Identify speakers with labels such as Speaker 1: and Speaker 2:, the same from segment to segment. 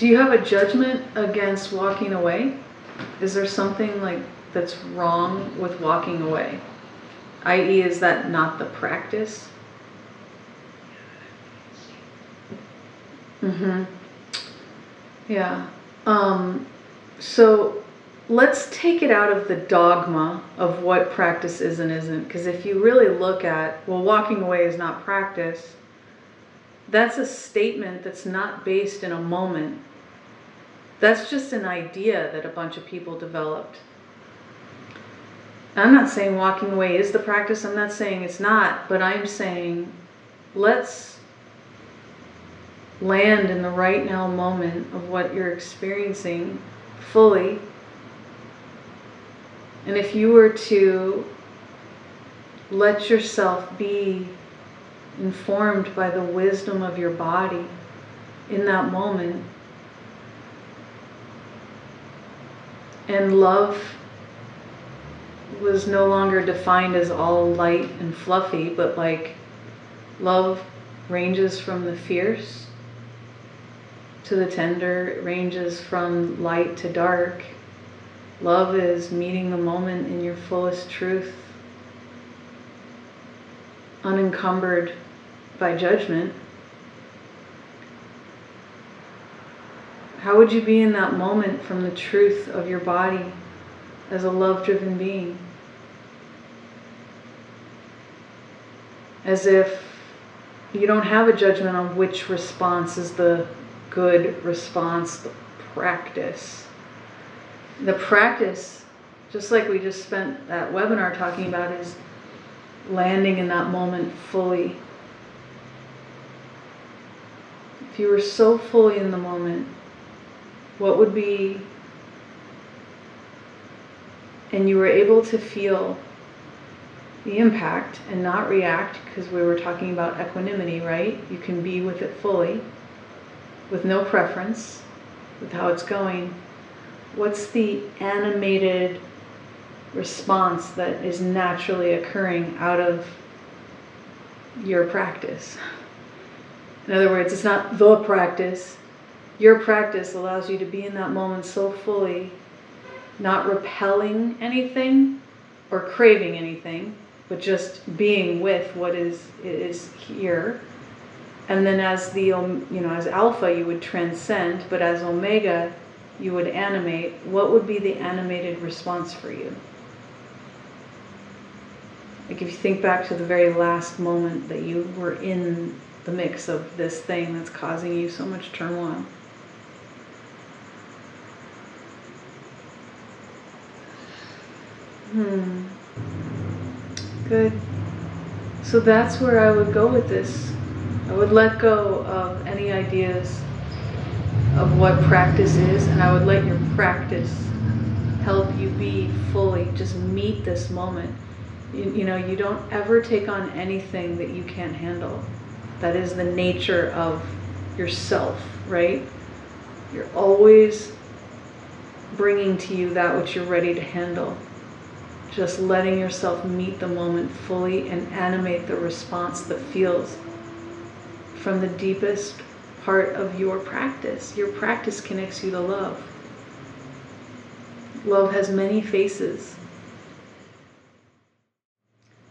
Speaker 1: Do you have a judgment against walking away? Is there something like that's wrong with walking away? I.e., is that not the practice? Mm-hmm. Yeah. Um, so let's take it out of the dogma of what practice is and isn't. Because if you really look at, well, walking away is not practice, that's a statement that's not based in a moment. That's just an idea that a bunch of people developed. I'm not saying walking away is the practice, I'm not saying it's not, but I'm saying let's land in the right now moment of what you're experiencing fully. And if you were to let yourself be informed by the wisdom of your body in that moment, and love was no longer defined as all light and fluffy, but like love ranges from the fierce to the tender, it ranges from light to dark. Love is meeting the moment in your fullest truth, unencumbered by judgment. How would you be in that moment from the truth of your body as a love driven being? As if you don't have a judgment on which response is the good response, the practice. The practice, just like we just spent that webinar talking about, is landing in that moment fully. If you were so fully in the moment, what would be, and you were able to feel the impact and not react, because we were talking about equanimity, right? You can be with it fully with no preference with how it's going, what's the animated response that is naturally occurring out of your practice? In other words, it's not the practice. Your practice allows you to be in that moment so fully, not repelling anything or craving anything, but just being with what is is here. And then as the you know as alpha you would transcend but as omega you would animate. What would be the animated response for you? Like if you think back to the very last moment that you were in the mix of this thing that's causing you so much turmoil hmm good so that's where i would go with this I would let go of any ideas of what practice is, and I would let your practice help you be fully, just meet this moment. You, you know, you don't ever take on anything that you can't handle. That is the nature of yourself, right? You're always bringing to you that which you're ready to handle. Just letting yourself meet the moment fully and animate the response that feels from the deepest part of your practice. Your practice connects you to love. Love has many faces.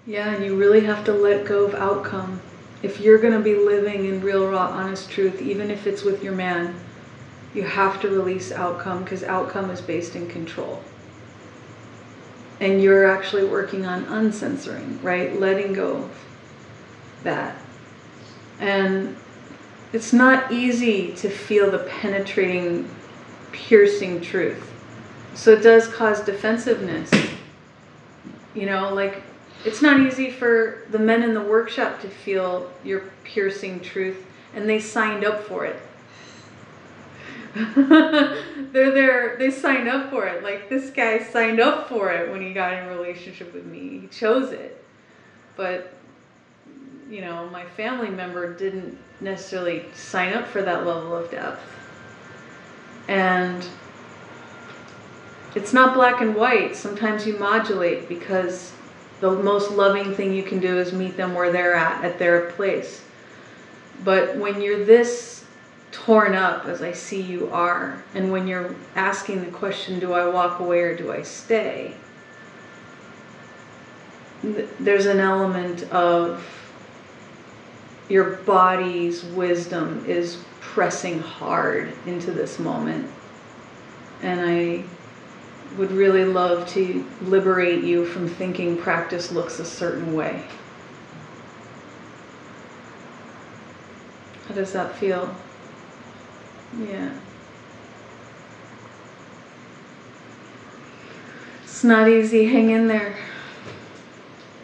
Speaker 1: Yeah, and you really have to let go of outcome. If you're going to be living in real, raw, honest truth, even if it's with your man, you have to release outcome because outcome is based in control. And you're actually working on uncensoring, right? Letting go of that. And it's not easy to feel the penetrating, piercing truth. So it does cause defensiveness. You know, like it's not easy for the men in the workshop to feel your piercing truth, and they signed up for it. They're there, they signed up for it. Like this guy signed up for it when he got in a relationship with me. He chose it. But you know, my family member didn't necessarily sign up for that level of depth. And it's not black and white. Sometimes you modulate because the most loving thing you can do is meet them where they're at, at their place. But when you're this torn up as I see you are. And when you're asking the question, do I walk away or do I stay? There's an element of your body's wisdom is pressing hard into this moment. And I would really love to liberate you from thinking practice looks a certain way. How does that feel? Yeah. It's not easy. Hang in there.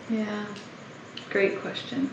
Speaker 1: Yeah. Great question.